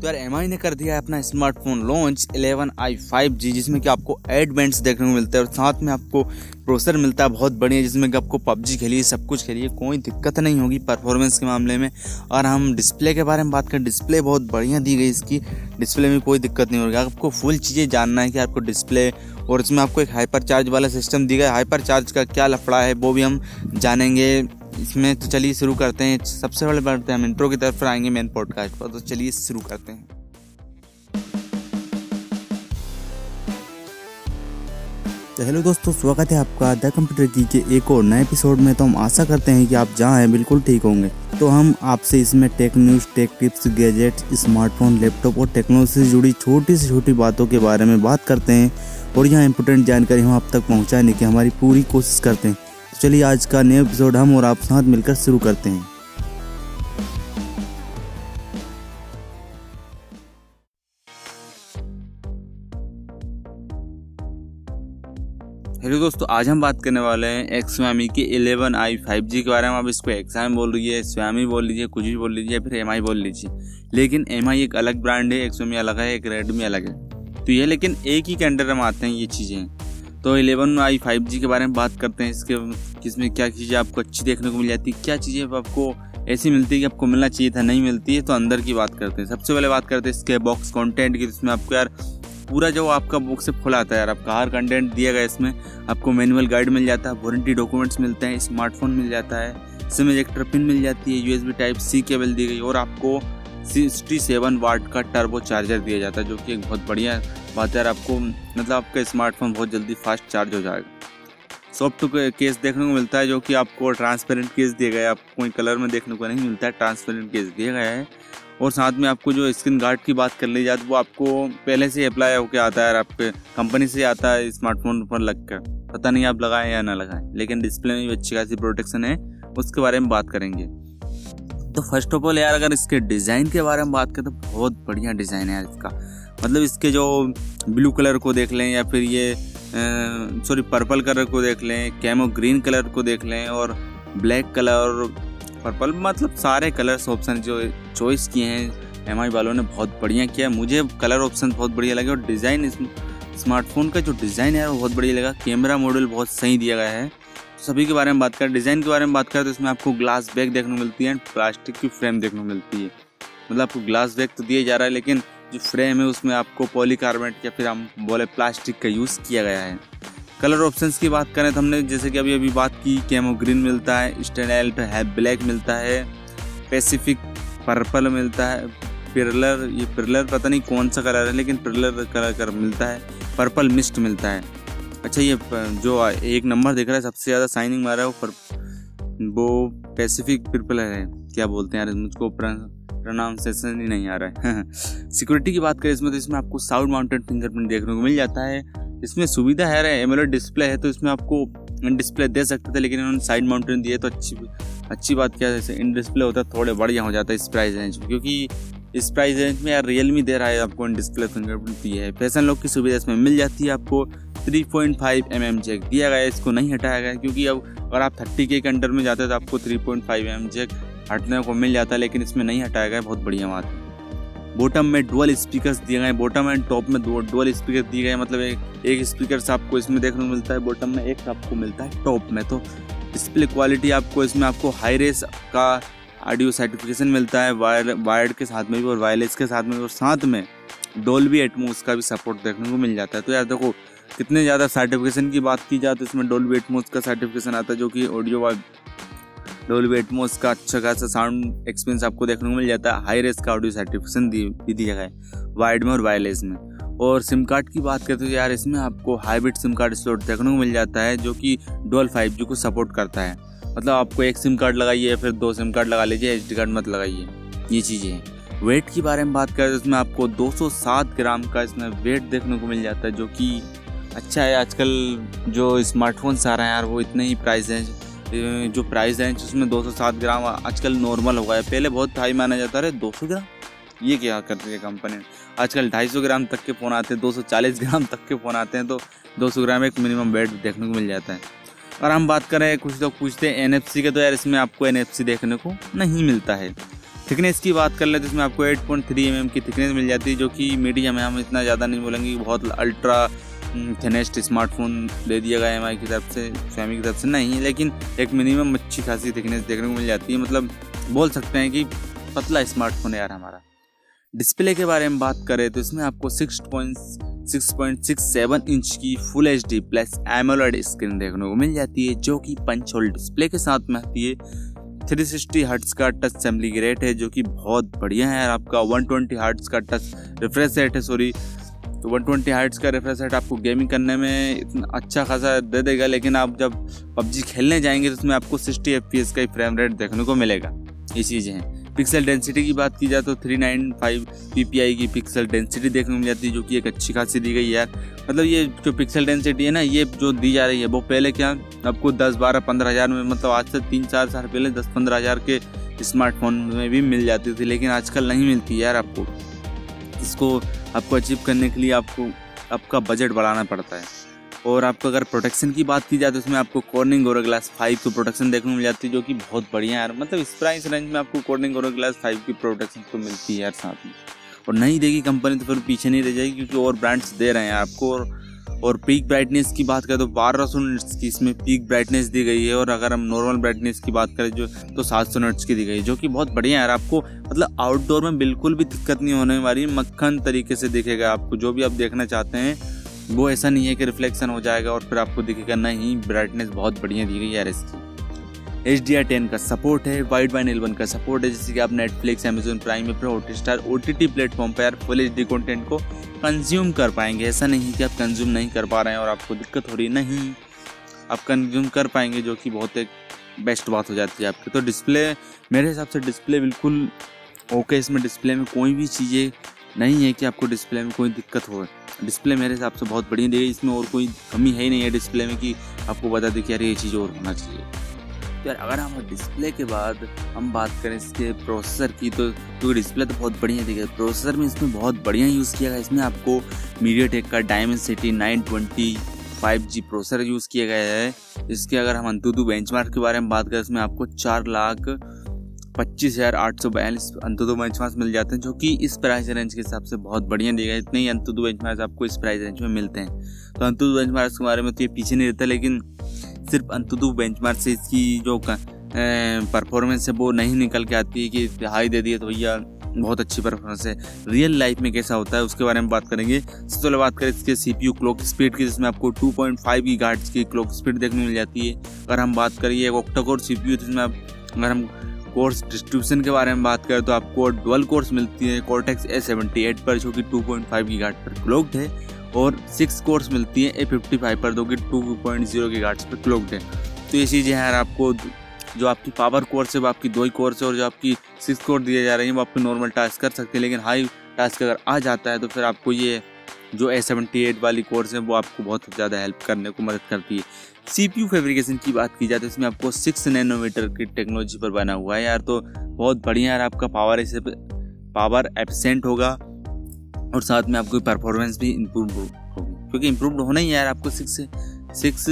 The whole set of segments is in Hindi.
तो यार एमआई ने कर दिया है अपना smartphone launch 11 i five G जिसमें कि आपको एड बैंड्स देखने को मिलता है और साथ में आपको प्रोसेसर मिलता है, बहुत बढ़िया, जिसमें कि आपको पबजी खेलिए, सब कुछ खेलिए, कोई दिक्कत नहीं होगी परफॉर्मेंस के मामले में। और हम डिस्प्ले के बारे में बात करें डिस्प्ले बहुत बढ़िया दी गई इसकी डिस्प्ले में कोई दिक्कत नहीं होगी। आपको फुल चीज़ें जानना है कि आपको डिस्प्ले और इसमें आपको एक हाइपर चार्ज वाला सिस्टम दी गया हाइपर चार्ज का क्या लफड़ा है, वो भी हम जानेंगे। इसमें तो चलिए शुरू करते हैं। सबसे पहले बढ़ते हैं हम इंट्रो की तरफ़ आएँगे मेन पॉडकास्ट पर तो चलिए शुरू करते हैं। तो हेलो दोस्तों, स्वागत है आपका द कंप्यूटर की के एक और नए एपिसोड में। तो हम आशा करते हैं कि आप जहाँ हैं, बिल्कुल ठीक होंगे। तो हम आपसे इसमें tech news tech tips gadget smartphone laptop और टेक्नोलॉजी से जुड़ी छोटी से छोटी बातों के बारे में बात करते हैं। और यहाँ इंपोर्टेंट जानकारी हम आप तक पहुँचाने की हमारी पूरी कोशिश करते हैं। चलिए आज का नया एपिसोड हम और आप साथ मिलकर शुरू करते हैं। हेलो दोस्तों, आज हम बात करने वाले हैं एक्स स्वामी के 11 आई 5G के बारे में। आप इसको एक्साम बोल रही है स्वामी बोल लीजिए, कुछ भी बोल लीजिए फिर एमआई बोल लीजिए। लेकिन एमआई एक अलग ब्रांड है एक्सवामी अलग है, एक रेडमी अलग है। तो ये लेकिन एक ही के अंडर में आते हैं ये चीज़ें। तो 11 आई फाइव जी के बारे में बात करते हैं, इसके किसमें क्या चीज़ें आपको अच्छी देखने को मिल जाती है क्या चीज़ें आपको ऐसी मिलती है कि आपको मिलना चाहिए था, नहीं मिलती है तो अंदर की बात करते हैं। सबसे पहले बात करते हैं इसके बॉक्स कंटेंट की, जिसमें आपको यार पूरा जो आपका बुक से फुल आता है यार, आपका हर कंटेंट दिया गया इसमें। आपको मैनुअल गाइड मिल जाता है वारंटी डॉक्यूमेंट्स मिलते हैं स्मार्टफ़ोन मिल जाता है इसमें एक पिन मिल जाती है यूएसबी टाइप सी केबल दी गई, और आपको सिक्सटी सेवन वाट का टर्बो चार्जर दिया जाता है, जो कि एक बहुत बढ़िया बात है आपको मतलब आपका स्मार्टफ़ोन बहुत जल्दी फास्ट चार्ज हो जाएगा। सॉफ्ट केस देखने को मिलता है, जो कि आपको ट्रांसपेरेंट केस दिया गया है। आपको कोई कलर में देखने को नहीं मिलता है ट्रांसपेरेंट केस दिया गया है। और साथ में आपको जो स्क्रीन गार्ड की बात कर ली जाए तो वो आपको पहले से अप्लाई होकर आता है आपके कंपनी से आता है स्मार्टफ़ोन पर लग कर पता नहीं आप लगाएँ या ना लगाएँ, लेकिन डिस्प्ले में भी अच्छी खासी प्रोटेक्शन है। उसके बारे में बात करेंगे। तो फ़र्स्ट ऑफ़ ऑल यार, अगर इसके डिज़ाइन के बारे में बात करें तो बहुत बढ़िया डिज़ाइन है यार इसका। मतलब इसके जो ब्लू कलर को देख लें या फिर ये सॉरी पर्पल कलर को देख लें कैमो ग्रीन कलर को देख लें और ब्लैक कलर पर्पल मतलब सारे कलर्स ऑप्शन जो चॉइस किए हैं एमआई वालों ने बहुत बढ़िया किया मुझे कलर ऑप्शन बहुत बढ़िया लगे और डिज़ाइन स्मार्टफ़ोन का जो डिज़ाइन है वो बहुत बढ़िया लगा। कैमरा मॉडल बहुत सही दिया गया है। सभी के बारे में बात करें, डिज़ाइन के बारे में बात करें तो इसमें आपको ग्लास बैग देखने को मिलती है एंड प्लास्टिक की फ्रेम देखने को मिलती है। मतलब आपको ग्लास बैग तो दिया जा रहा है, लेकिन जो फ्रेम है, उसमें आपको पॉलीकार्बोनेट या फिर हम बोले प्लास्टिक का यूज़ किया गया है। कलर ऑप्शंस की बात करें तो हमने, जैसे कि अभी अभी बात की कैमो ग्रीन मिलता है स्टेनल पे है ब्लैक मिलता है पैसिफिक पर्पल मिलता है पिरलर ये पिरलर पता नहीं कौन सा कलर है, लेकिन पिरलर कलर कर मिलता है पर्पल मिस्ट मिलता है। अच्छा ये जो एक नंबर दिख रहा है, सबसे ज़्यादा साइनिंग मारा है वो पर, वो पैसिफिक पिरपल है। क्या बोलते हैं यार, मुझको प्रोनाउंसिएशन ही नहीं आ रहा है। सिक्योरिटी की बात करें, इसमें तो इसमें आपको साउंड माउंटेड फिंगरप्रिंट देखने को मिल जाता है। इसमें सुविधा है एमोलेड डिस्प्ले है तो इसमें आपको इन डिस्प्ले दे सकते थे, लेकिन उन्होंने साइड माउंटेन दिए तो अच्छी अच्छी बात क्या है इन डिस्प्ले होता है, थोड़े बढ़िया हो जाता है इस प्राइस रेंज में। क्योंकि इस प्राइस रेंज में यार रियलमी दे रहा है आपको इन डिस्प्ले फिंगरप्रिंट दी है। फ़ैशन लॉक की सुविधा इसमें मिल जाती है आपको। 3.5 पॉइंट mm जैक दिया गया है, इसको नहीं हटाया गया क्योंकि अब अगर आप 30 के अंडर में जाते तो आपको 3.5 पॉइंट mm जैक हटने को मिल जाता है, लेकिन इसमें नहीं हटाया गया बहुत बढ़िया बात। है बॉटम में डुअल स्पीकर्स दिए गए बॉटम एंड टॉप में दो डुअल स्पीकर दिए गए मतलब एक एक स्पीकर आपको इसमें देखने को मिलता है बॉटम में एक आपको मिलता है टॉप में। तो डिस्प्ले क्वालिटी आपको इसमें, आपको हाई रेस का ऑडियो सर्टिफिकेशन मिलता है वायर वायर्ड के साथ में भी और वायरलेस के साथ में भी और साथ में डोल्बी एटमोस का भी सपोर्ट देखने को मिल जाता है। तो यार देखो कितने ज़्यादा सर्टिफिकेशन की बात की जाए तो इसमें डोल्बी एटमोस का सर्टिफिकेशन आता है, जो कि ऑडियो डोल्बी एटमोस का अच्छा खासा साउंड एक्सपीरियंस आपको देखने को मिल जाता है। हाई रेस का ऑडियो सर्टिफिकेशन भी दिया गया है वाइड में और वायरलेस में। और सिम कार्ड की बात करते तो यार, इसमें आपको हाइब्रिड सिम कार्ड स्लॉट देखने को मिल जाता है, जो कि डोल फाइव जी को सपोर्ट करता है। मतलब आपको एक सिम कार्ड लगाइए, फिर दो सिम कार्ड लगा लीजिए एच कार्ड मत लगाइए। ये चीज़ें हैं। वेट के बारे में बात करें तो इसमें आपको 207 ग्राम का इसमें वेट देखने को मिल जाता है, जो कि अच्छा है, आजकल जो स्मार्टफोन्स आ रहे हैं यार, वो इतने ही प्राइस हैं। जो प्राइस है उसमें 207 ग्राम आजकल नॉर्मल हो गया है। पहले बहुत हाई माना जाता है 200 ग्राम? ये क्या करती है कंपनी आजकल 250 ग्राम तक के फ़ोन आते हैं 240 ग्राम तक के फ़ोन आते हैं तो 200 ग्राम एक मिनिमम वेट देखने को मिल जाता है। और हम बात करें, कुछ लोग पूछते हैं एनएफसी के तो यार इसमें आपको एनएफसी देखने को नहीं मिलता है। थिकनेस की बात कर ले तो इसमें आपको 8.3 पॉइंट mm की थिकनेस मिल जाती है, जो कि मीडियम है, हम इतना ज़्यादा नहीं बोलेंगे बहुत अल्ट्रा थिनेस्ट स्मार्टफ़ोन दे दिया गया एम की तरफ़ से स्वामी की तरफ़ से। नहीं है लेकिन एक मिनिमम अच्छी खासी थिकनेस देखने को मिल जाती है। मतलब बोल सकते हैं कि पतला स्मार्टफ़ोन है यार हमारा। डिस्प्ले के बारे में बात करें तो इसमें आपको six point six point six seven inch की full H D plus AMOLED screen देखने को मिल जाती है, जो कि पंच होल डिस्प्ले के साथ में आती है। थ्री सिक्सटी हर्ट्स का टच असेंबली रेट है, जो कि बहुत बढ़िया है आपका। वन ट्वेंटी हर्ट्स का टच रिफ्रेश रेट है सॉरी तो 120 ट्वेंटी हर्ट्स का रिफ्रेश रेट आपको गेमिंग करने में इतना अच्छा खासा दे देगा, लेकिन आप जब पबजी खेलने जाएँगे तो उसमें आपको 60 एफपीएस का ही फ्रेम रेट देखने को मिलेगा। ये चीज़ें हैं। पिक्सल डेंसिटी की बात की जाए तो 395 ppi की पिक्सल डेंसिटी देखने को मिल जाती है, जो कि एक अच्छी खासी दी गई यार। मतलब ये जो पिक्सल डेंसिटी है ना, ये जो दी जा रही है, वो पहले क्या आपको 10 12 पंद्रह हज़ार में मतलब आज से तीन चार साल पहले दस पंद्रह हज़ार के स्मार्टफ़ोन में भी मिल जाती थी, लेकिन आजकल नहीं मिलती यार आपको। इसको आपको अचीव करने के लिए आपको, आपका बजट बढ़ाना पड़ता है। और आपको अगर प्रोटेक्शन की बात की जाए तो उसमें आपको कॉर्निंग और ग्लास फाइव की प्रोटेक्शन देखने को मिल जाती है, जो कि बहुत बढ़िया है। मतलब इस प्राइस रेंज में आपको कॉर्निंग और ग्लास फाइव की प्रोटेक्शन तो मिलती है यार साथ में। और नहीं देगी कंपनी तो फिर पीछे नहीं रह जाएगी, क्योंकि और ब्रांड्स दे रहे हैं आपको और और पीक ब्राइटनेस की बात करें तो बारह सौ नट्स की इसमें पीक ब्राइटनेस दी गई है, और अगर हम नॉर्मल ब्राइटनेस की बात करें जो तो सात सौ नट्स की दी गई है जो कि बहुत बढ़िया है आपको मतलब आउटडोर में बिल्कुल भी दिक्कत नहीं होने वाली, मक्खन तरीके से दिखेगा आपको, जो भी आप देखना चाहते हैं, वो ऐसा नहीं है कि रिफ्लेक्शन हो जाएगा और फिर आपको दिखेगा, नहीं ब्राइटनेस बहुत बढ़िया दी गई है इसकी। एच डी आर टेन का सपोर्ट है वाइड वाइन एलवन का सपोर्ट है जैसे कि आप नेटफ्लिक्स अमेजोन प्राइम में Hotstar O T T platform पर फुल एच डी कॉन्टेंट को कंज्यूम कर पाएँगे। ऐसा नहीं कि आप कंज्यूम नहीं कर पा रहे हैं और आपको दिक्कत हो रही नहीं। आप कंज्यूम कर पाएँगे, जो कि बहुत एक बेस्ट बात हो जाती है आपकी। तो डिस्प्ले मेरे हिसाब से डिस्प्ले बिल्कुल ओके इसमें डिस्प्ले में कोई भी चीज़ें नहीं है कि आपको डिस्प्ले में कोई दिक्कत हो। डिस्प्ले मेरे हिसाब से बहुत बढ़िया दी इसमें और कोई कमी है ही नहीं है डिस्प्ले में कि आपको बता दें कि यार, ये चीज़ और होना चाहिए। तो यार, अगर हम डिस्प्ले के बाद हम बात करें इसके प्रोसेसर की तो तो डिस्प्ले तो बहुत बढ़िया दिखेगा प्रोसेसर में इसमें बहुत बढ़िया यूज़ किया गया इसमें आपको मीडिया टेक का Dimensity nine twenty five G processor use किया गया है। इसके अगर हम अंतुतु बेंचमार्क के बारे में बात करें, इसमें आपको चार लाख पच्चीस हज़ार आठ सौ बयालीस अंतुदो बेंचमार्क्स मिल जाते हैं, जो कि इस प्राइस रेंज के हिसाब से बहुत बढ़िया दिए गए इतने ही अंतुदो बेंचमार्क्स आपको इस प्राइस रेंज में मिलते हैं। तो अंतुदो बेंचमार्क्स के बारे में तो ये पीछे नहीं रहता, लेकिन सिर्फ़ अंतुदु बेंचमार्क से इसकी जो परफॉर्मेंस है, वो नहीं निकल के आती है कि हाई दे दिए तो भैया बहुत अच्छी परफॉर्मेंस है। रियल लाइफ में कैसा होता है, उसके बारे में बात करेंगे। सबसे पहले बात करें इसके सीपीयू क्लॉक स्पीड की, जिसमें आपको 2.5 की गार्ड्स की क्लॉक स्पीड देखने मिल जाती है। अगर हम बात करिए ऑक्टाकोर सीपीयू जिसमें आप, अगर हम कोर्स डिस्ट्रीब्यूशन के बारे में बात करें तो आपको डुअल कोर्स मिलती है। कोर्टेक्स ए सेवेंटी एट पर, जो कि टू पॉइंट फाइव की गार्ड पर क्लोक्ड है। और सिक्स कोर्स मिलती है ए फिफ्टी फाइव पर दो कि टू पॉइंट ज़ीरो के गार्ड्स पर क्लोक्ड है तो ये चीज़ें यार आपको, जो आपकी पावर कोर्स है वो आपकी दो ही कोर्स है और जो आपकी सिक्स कोर्स दिए जा रही है, वो आपको नॉर्मल टास्क कर सकते हैं, लेकिन हाई टास्क अगर आ जाता है तो फिर आपको ये जो ए सेवेंटी एट वाली कोर्स है, वो आपको बहुत ज़्यादा हेल्प करने को मदद करती है। सी पी यू फेब्रिकेशन की बात की जाए तो इसमें आपको सिक्स नैनोमीटर की टेक्नोलॉजी पर बना हुआ है यार तो बहुत बढ़िया यार आपका पावर इसे पावर एबसेंट होगा। और साथ में आपकी परफॉर्मेंस भी इम्प्रूव होगी। क्योंकि इम्प्रूव होना ही यार आपको सिक्स सिक्स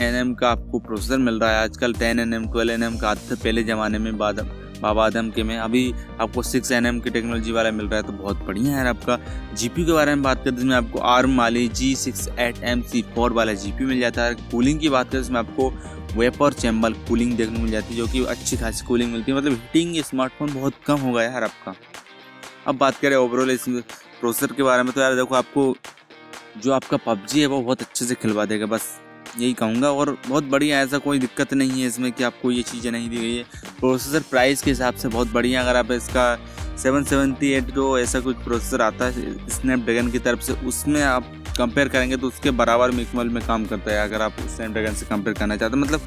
एन एम का आपको प्रोसेसर मिल रहा है। आजकल ten N M twelve N M का आते पहले ज़माने में बाद, बाबा आदम के में। अभी आपको सिक्स एन एम की टेक्नोलॉजी वाला मिल रहा है तो बहुत बढ़िया है आपका। जीपी के बारे में बात करते हैं आपको आर्म वाली G six eight M C four वाला जीपी मिल जाता है। कूलिंग की बात करें इसमें आपको वेपर चैम्बर कूलिंग देखने को मिल जाती है, जो कि अच्छी खासी कूलिंग मिलती है। मतलब हीटिंग स्मार्टफ़ोन बहुत कम हो गया यार आपका। अब बात करें ओवरऑल प्रोसेसर के बारे में तो यार देखो आपको जो आपका पबजी है वो बहुत अच्छे से खिलवा देगा, बस यही कहूँगा। और बहुत बढ़िया, ऐसा कोई दिक्कत नहीं है इसमें कि आपको ये चीज़ें नहीं दी गई है। प्रोसेसर प्राइस के हिसाब से बहुत बढ़िया, अगर आप इसका सेवन सेवेंटी एट जो ऐसा कुछ प्रोसेसर आता है स्नैपड्रैगन की तरफ़ से, उसमें आप कंपेयर करेंगे तो उसके बराबर में इक्वल में काम करता है, अगर आप स्नैपड्रैगन से कंपेयर करना चाहते हैं। मतलब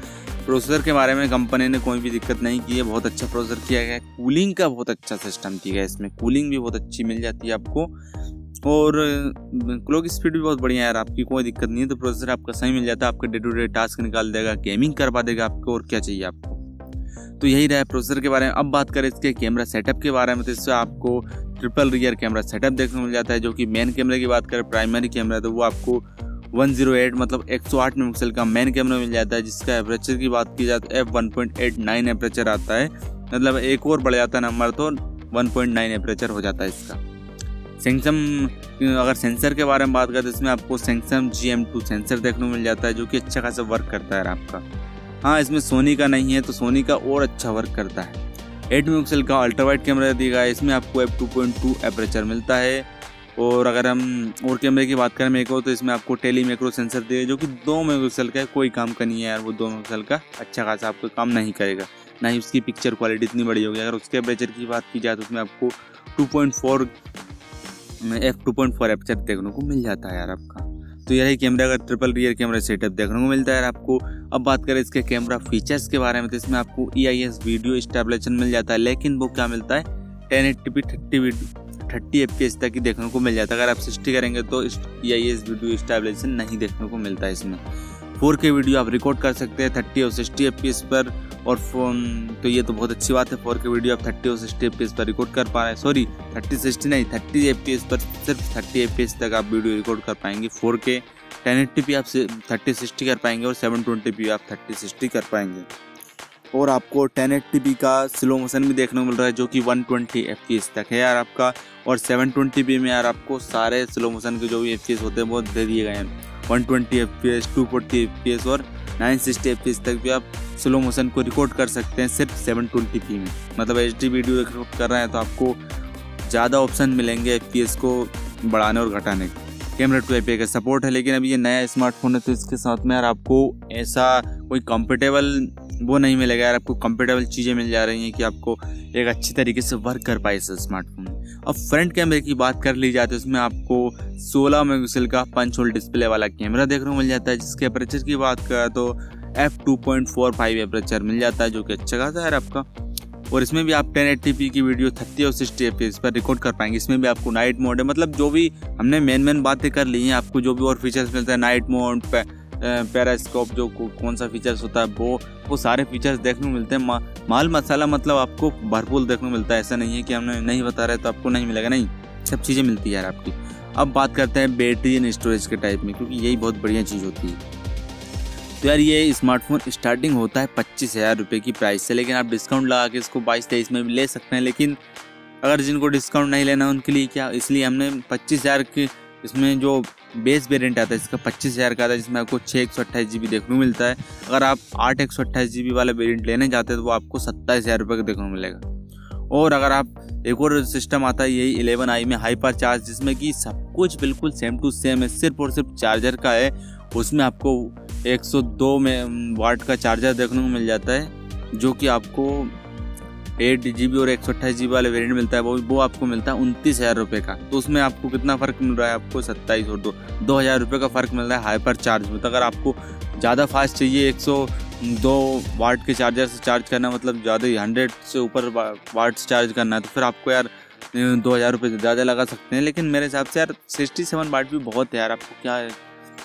प्रोसेसर के बारे में कंपनी ने कोई भी दिक्कत नहीं की है। बहुत अच्छा प्रोसेसर किया गया है। कूलिंग का बहुत अच्छा सिस्टम किया गया इसमें। कूलिंग भी बहुत अच्छी मिल जाती है आपको। और क्लॉक स्पीड भी बहुत बढ़िया है यार। आपकी कोई दिक्कत नहीं है तो प्रोसेसर आपका सही मिल जाता है। आपका डे टू डे टास्क निकाल देगा, गेमिंग करवा देगा आपको। और क्या चाहिए आपको? तो यही रहा प्रोसेसर के बारे में। अब बात करें इसके कैमरा सेटअप के बारे में। तो इससे आपको ट्रिपल रियर कैमरा सेटअप देखने को मिल जाता है, जो कि मेन कैमरे की बात करें, प्राइमरी कैमरा। तो वो आपको 108 मतलब 108 मेगापिक्सल का मेन कैमरा मिल जाता है, जिसका एपरेचर की बात की जाए तो एफ़ 1.89 एपरेचर आता है। मतलब एक और बढ़ जाता है नंबर तो 1.9 एपरेचर हो जाता है इसका। सैमसंग अगर सेंसर के बारे में बात करें तो इसमें आपको Samsung G M two sensor देखने को मिल जाता है, जो कि अच्छा खासा वर्क करता है आपका। हाँ इसमें सोनी का नहीं है तो सोनी का और अच्छा वर्क करता है। एट मेगापिक्सल का अल्ट्रावाइट कैमरा दिया गया है, इसमें आपको F two point two aperture मिलता है। और अगर हम और कैमरे की बात करें मेको तो इसमें आपको टेली मेक्रो सेंसर दिए जो कि दो मेगापिक्सल का है, कोई काम का नहीं है यार, वो दो मेगापिक्सल का। अच्छा खासा आपको काम नहीं करेगा, ना ही उसकी पिक्चर क्वालिटी इतनी बड़ी होगी। अगर उसके एपरेचर की बात की जाए तो उसमें आपको 2.4 F two point four aperture देखने को मिल जाता है यार आपका। तो यही कैमरा का ट्रिपल रियर कैमरा सेटअप देखने को मिलता है यार आपको। अब बात करें इसके कैमरा फीचर्स के बारे में तो इसमें आपको E I S video stabilization मिल जाता है, लेकिन वो क्या मिलता है? Ten eighty P thirty thirty F तक ही देखने को मिल जाता है। अगर आप सिक्सटी करेंगे तो E I S video stabilization नहीं देखने को मिलता है इसमें। फोर के वीडियो आप रिकॉर्ड कर सकते हैं थर्टी और सिक्सटी एफ़ पर और फ़ोन तो ये तो बहुत अच्छी बात है। फोर के वीडियो आप थर्टी और सिक्सटी एफ़ पर रिकॉर्ड कर पा रहे हैं। सॉरी थर्टी सिक्सटी नहीं, थर्टी एफ़ पर सिर्फ़ थर्टी एफ़ तक आप वीडियो रिकॉर्ड कर पाएँगे। Four K, ten eighty P आप थर्टी सिक्सटी कर पाएँगे और सेवन ट्वेंटी पी आप थर्टी सिक्सटी कर पाएँगे। और आपको टेन एट्टी का स्लो मोशन भी देखने को मिल रहा है, जो कि वन ट्वेंटी एफ़ तक है यार आपका। और सेवन ट्वेंटी में यार आपको सारे स्लो मोशन के जो भी एफ़ होते हैं वो दे दिए गए हैं। One twenty F P S two forty F P S और nine sixty F P S तक भी आप स्लो मोशन को रिकॉर्ड कर सकते हैं सिर्फ़ सेवन ट्वेंटी पी में। मतलब एच डी वीडियो रिकॉर्ड कर रहे हैं तो आपको ज़्यादा ऑप्शन मिलेंगे एफ़ को बढ़ाने और घटाने के। कैमरा टू आई का सपोर्ट है, लेकिन अभी ये नया स्मार्टफ़ोन है तो इसके साथ में यार आपको ऐसा कोई कंफर्टेबल वो नहीं मिलेगा यार, आपको कंफर्टेबल चीज़ें मिल जा रही हैं कि आपको एक अच्छी तरीके से वर्क कर पाए इस स्मार्टफ़ोन में अब फ्रंट कैमरे की बात कर ली जाए तो इसमें आपको 16 मेगापिक्सल का पंच होल डिस्प्ले वाला कैमरा देखने को मिल जाता है, जिसके अपर्चर की बात करें तो F two point four five aperture मिल जाता है, जो कि अच्छा खासा है आपका। और इसमें भी आप टेन एट्टी पी की वीडियो थर्टी और सिक्सटी एफ़ पर रिकॉर्ड कर पाएँगे। इसमें भी आपको नाइट मोड है मतलब जो भी हमने मेन मेन बातें कर ली हैं, आपको जो भी और फीचर्स मिलते हैं नाइट मोड पैरास्कोप जो कौन सा फीचर्स होता है वो वो सारे फीचर्स देखने को मिलते हैं। मा, माल मसाला मतलब आपको भरपूर देखने को मिलता है। ऐसा नहीं है कि हमने नहीं बता रहे तो आपको नहीं मिलेगा। नहीं सब चीज़ें मिलती है यार आपकी। अब बात करते हैं बैटरी एंड स्टोरेज के टाइप में क्योंकि यही बहुत बढ़िया चीज़ होती है। तो यार ये स्मार्टफ़ोन स्टार्टिंग होता है पच्चीस हज़ार रुपये की प्राइस से लेकिन आप डिस्काउंट लगा के इसको बाईस तेईस में भी ले सकते हैं। लेकिन अगर जिनको डिस्काउंट नहीं लेना उनके लिए क्या? इसलिए हमने पच्चीस हज़ार की इसमें जो बेस वेरिएंट आता है इसका पच्चीस हज़ार का आता है, जिसमें आपको छः एक सौ अट्ठाईस जी बी देखने को मिलता है। अगर आप आठ एक सौ अट्ठाईस जी बी वाला वेरिएंट लेने जाते हैं तो वो आपको सत्ताईस हज़ार रुपये का देखने को मिलेगा। और अगर आप एक और सिस्टम आता है, यही इलेवन आई में हाइपर चार्ज जिसमें कि सब कुछ बिल्कुल सेम टू सेम है, सिर्फ़ और सिर्फ़ चार्जर का है, उसमें आपको 102 में वाट का चार्जर देखने को मिल जाता है, जो कि आपको एट जी बी और एक सौ अट्ठाईस जी बी वाले वेरियंट मिलता है, वो वो आपको मिलता है उनतीस हज़ार रुपये का। तो उसमें आपको कितना फ़र्क मिल रहा है? आपको सत्ताईस और दो दो हज़ार रुपये का फ़र्क मिल रहा है हाइपर चार्ज में। तो अगर आपको ज़्यादा फास्ट चाहिए एक सौ दो वाट के चार्जर से चार्ज करना मतलब ज़्यादा ही हंड्रेड से ऊपर वाट से चार्ज करना है तो फिर आपको यार, दो हज़ार रुपये ज़्यादा लगा सकते हैं। लेकिन मेरे हिसाब से यार, सिक्सटी सेवन वाट भी बहुत है यार, आपको क्या है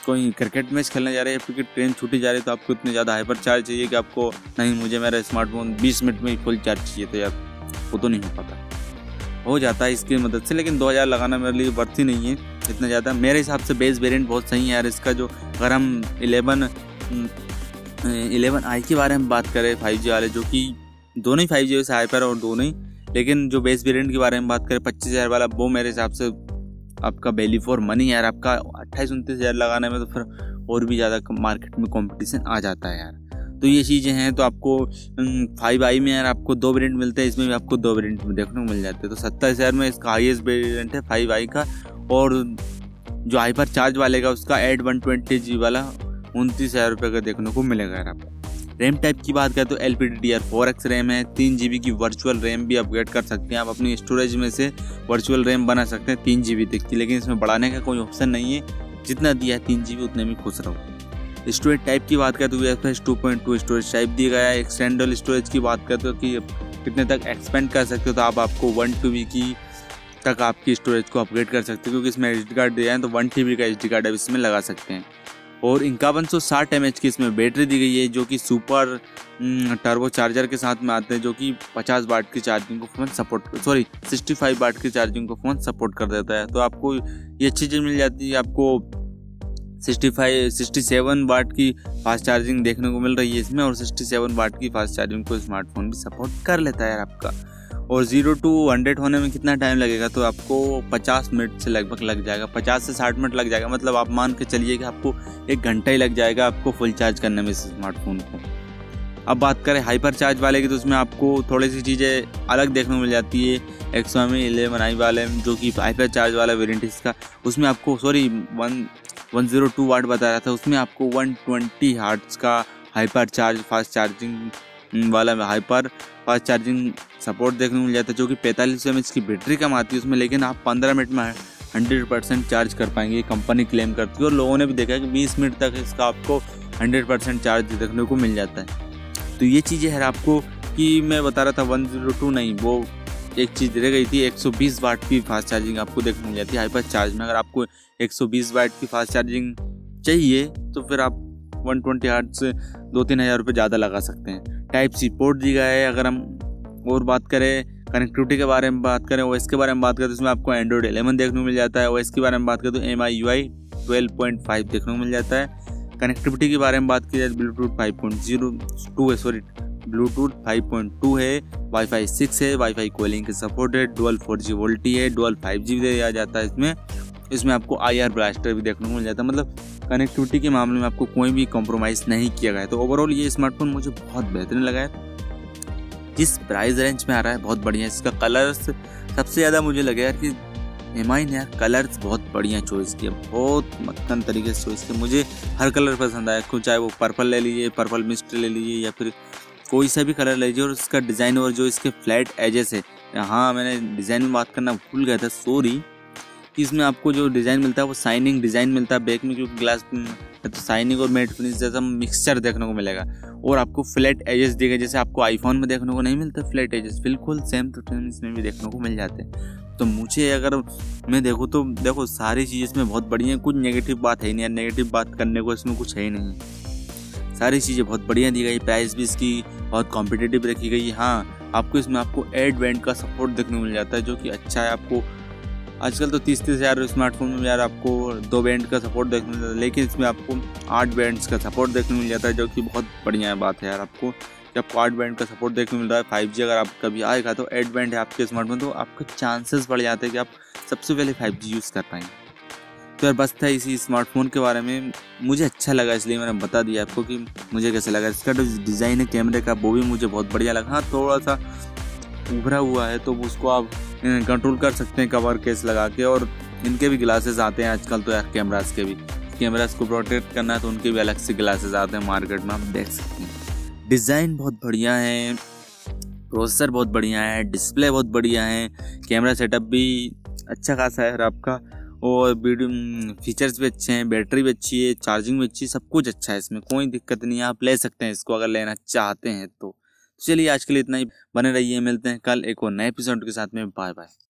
कोई क्रिकेट मैच खेलने जा रहे हैं क्योंकि ट्रेन छूटी जा रही है तो आपको इतने ज़्यादा हाइपर चार्ज चाहिए कि आपको, नहीं, मुझे मेरा स्मार्टफ़ोन 20 मिनट में ही फुल चार्ज चाहिए तो यार, वो तो नहीं हो पाता। हो जाता है इसकी मदद से, लेकिन 2000 लगाना मेरे लिए वर्थ ही नहीं है, इतना ज़्यादा। मेरे हिसाब से बेस वेरियंट बहुत सही है यार, इसका जो, अगर हम इलेवन इलेवन आई के बारे में बात करें फाइव जी वाले, जो कि दोनों ही फाइव जी से हाइपर और दोनों ही, लेकिन जो बेस वेरियंट के बारे में बात करें, पच्चीस हज़ार वाला, वो मेरे हिसाब से आपका वैल्यू फॉर मनी यार, आपका अट्ठाईस, उनतीस हज़ार लगाने में तो फिर और भी ज़्यादा मार्केट में कंपटीशन आ जाता है यार। तो ये चीज़ें हैं तो आपको फाइव आई में यार आपको दो वेरियंट मिलते हैं, इसमें भी आपको दो में देखने को मिल जाते हैं। तो सत्ताईस हज़ार में इसका हाईएस्ट वेरियंट है फाइव आई का, और जो हाइपर चार्ज वाले का, उसका एड वन ट्वेंटी जी वाला, उनतीस हज़ार रुपये का देखने को मिलेगा यार आपको। रैम टाइप की बात करें तो L P D D R four X RAM है, तीन जी बी की वर्चुअल रैम भी अपग्रेड कर सकते हैं। आप अपनी स्टोरेज में से वर्चुअल रैम बना सकते हैं तीन जी बी तक की, लेकिन इसमें बढ़ाने का कोई ऑप्शन नहीं है। जितना दिया है तीन जी बी उतने में खुश रहो। स्टोरेज टाइप की बात करें तो V F S two point two storage type दिया गया है। एक्सटेंडल स्टोरेज की बात करते हो कि कितने तक एक्सपेंड कर सकते हो तो आप आपको वन टू बी की तक आपकी स्टोरेज को अपग्रेड कर सकते हो, क्योंकि इसमें एच डी कार्ड दिया है तो वन टी बी का एच डी कार्ड अब इसमें लगा सकते हैं। और इक्यावन सौ साठ एम की इसमें बैटरी दी गई है, जो कि सुपर टर्बो चार्जर के साथ में आते हैं, जो कि 50 वाट की चार्जिंग को फ़ोन सपोर्ट सॉरी 65 वाट की चार्जिंग को फ़ोन सपोर्ट कर देता है। तो आपको ये अच्छी चीज़ मिल जाती है, आपको sixty five sixty seven watt की फास्ट चार्जिंग देखने को मिल रही है इसमें, और सिक्सटी सेवन वाट की फास्ट चार्जिंग को स्मार्टफ़ोन भी सपोर्ट कर लेता है आपका। और ज़ीरो टू हंड्रेड होने में कितना टाइम लगेगा? तो आपको पचास मिनट से लगभग लग जाएगा। पचास से साठ मिनट लग जाएगा। मतलब आप मान के चलिए कि आपको एक घंटा ही लग जाएगा आपको फुल चार्ज करने में इस स्मार्टफ़ोन को। अब बात करें हाइपर चार्ज वाले की तो उसमें आपको थोड़ी सी चीज़ें अलग देखने को मिल जाती है। एक्सवामी इलेवन आई वाले, जो कि हाइपर चार्ज वाला वेरियंट इसका। उसमें आपको sorry one one zero two watt बता रहा था। उसमें आपको वन ट्वेंटी हार्ट्स का हाइपर चार्ज फास्ट चार्जिंग वाला हाइपर फास्ट चार्जिंग सपोर्ट देखने को मिल जाता है, जो कि पैंतालीस एम की बैटरी कम आती है उसमें, लेकिन आप पंद्रह मिनट में हंड्रेड परसेंट चार्ज कर पाएँगे कंपनी क्लेम करती है। और लोगों ने भी देखा है कि बीस मिनट तक इसका आपको हंड्रेड परसेंट चार्ज देखने को मिल जाता है। तो ये चीज़ें है आपको कि मैं बता रहा था वन ज़ीरो टू नहीं, वो एक चीज़ रह गई थी 120 वाट की फास्ट चार्जिंग आपको देखने को मिल जाती है हाइपर चार्ज में। अगर आपको 120 वाट की फास्ट चार्जिंग चाहिए तो फिर आप 120 ट्वेंटी हार्ट से दो तीन हज़ार रुपये ज़्यादा लगा सकते हैं। टाइप सी पोर्ट दी गया है। अगर हम और बात करें कनेक्टिविटी के बारे में बात करें ओएस के बारे में बात करें तो इसमें आपको एंड्रॉइड एलेवन देखने को मिल जाता है। ओएस के बारे में बात करें तो M I U I twelve point five देखने को मिल जाता है। कनेक्टिविटी के बारे में बात की जाए Bluetooth five point zero two है सॉरी ब्लूटूथ 5.2 है वाईफाई 6 है वाईफाई कॉलिंग के support dual four G VoLTE है डुअल फाइव जी भी दिया जाता है इसमें। इसमें आपको आई आर ब्लास्टर भी देखने को मिल जाता है। मतलब कनेक्टिविटी के मामले में आपको कोई भी कॉम्प्रोमाइज़ नहीं किया गया है। तो ओवरऑल ये स्मार्टफ़ोन मुझे बहुत बेहतरीन लगा है। जिस प्राइस रेंज में आ रहा है, बहुत बढ़िया इसका कलर्स सबसे ज़्यादा मुझे लगे यार कि एम आई ने यार कलर्स बहुत बढ़िया चॉइस किया। बहुत मक्खन तरीके से चॉइस किया। मुझे हर कलर पसंद आया। चाहे वो पर्पल ले लीजिए पर्पल मिस्ट ले लीजिए या फिर कोई सा भी कलर ले लीजिए और उसका डिज़ाइन और जो इसके फ्लैट एजेस है। हाँ मैंने डिज़ाइन में बात करना भूल गया था। सॉरी इसमें आपको जो डिज़ाइन मिलता है, वो साइनिंग डिज़ाइन मिलता है बैक में, क्योंकि ग्लास तो साइनिंग और मेट फिनिश जैसा मिक्सचर देखने को मिलेगा। और आपको फ्लैट एजेस दिए जैसे आपको आईफोन में देखने को नहीं मिलता फ्लैट एजेस बिल्कुल सेम तो इसमें भी देखने को मिल जाते हैं। तो मुझे अगर मैं देखूँ तो देखो, सारी चीज़ इसमें बहुत बढ़िया है, कुछ नेगेटिव बात है नहीं नेगेटिव बात करने को इसमें कुछ है ही नहीं। सारी चीज़ें बहुत बढ़िया दी गई प्राइस भी इसकी बहुत कॉम्पिटेटिव रखी गई। हाँ आपको इसमें आपको एड बैंड का सपोर्ट देखने को मिल जाता है, जो कि अच्छा है आपको आजकल तो तीस तीस हज़ार स्मार्टफ़ोन में यार आपको दो बैंड का सपोर्ट देखने मिलता है, लेकिन इसमें आपको आठ बैंड्स का सपोर्ट देखने मिल जाता है, जो कि बहुत बढ़िया बात है यार आपको। कि आपको आठ बैंड का सपोर्ट देखने मिल रहा है फाइव जी अगर आप कभी आएगा तो एट बैंड है आपके स्मार्टफ़ोन तो आपके चांसेस बढ़ जाते हैं कि आप सबसे पहले फाइव जी यूज़ कर पाएँगे। तो यार बस था इसी स्मार्टफ़ोन के बारे में। मुझे अच्छा लगा, इसलिए मैंने बता दिया आपको कि मुझे कैसे लगा। इसका जो डिज़ाइन है कैमरे का, वो भी मुझे बहुत बढ़िया लगा। हाँ थोड़ा सा उभरा हुआ है तो उसको आप कंट्रोल कर सकते हैं कवर केस लगा के और इनके भी ग्लासेस आते हैं आजकल तो यार कैमराज के भी। कैमराज को प्रोटेक्ट करना है तो उनके भी अलग से ग्लासेस आते हैं मार्केट में, आप देख सकते हैं। डिज़ाइन बहुत बढ़िया है प्रोसेसर बहुत बढ़िया है डिस्प्ले बहुत बढ़िया है कैमरा सेटअप भी अच्छा खासा है आपका। और वीडियो फीचर्स भी अच्छे हैं बैटरी भी अच्छी है चार्जिंग भी अच्छी है, सब कुछ अच्छा है इसमें, कोई दिक्कत नहीं है, आप ले सकते हैं इसको अगर लेना चाहते हैं तो। चलिए आज के लिए इतना ही। बने रहिए, मिलते हैं कल एक और नए एपिसोड के साथ में। Bye bye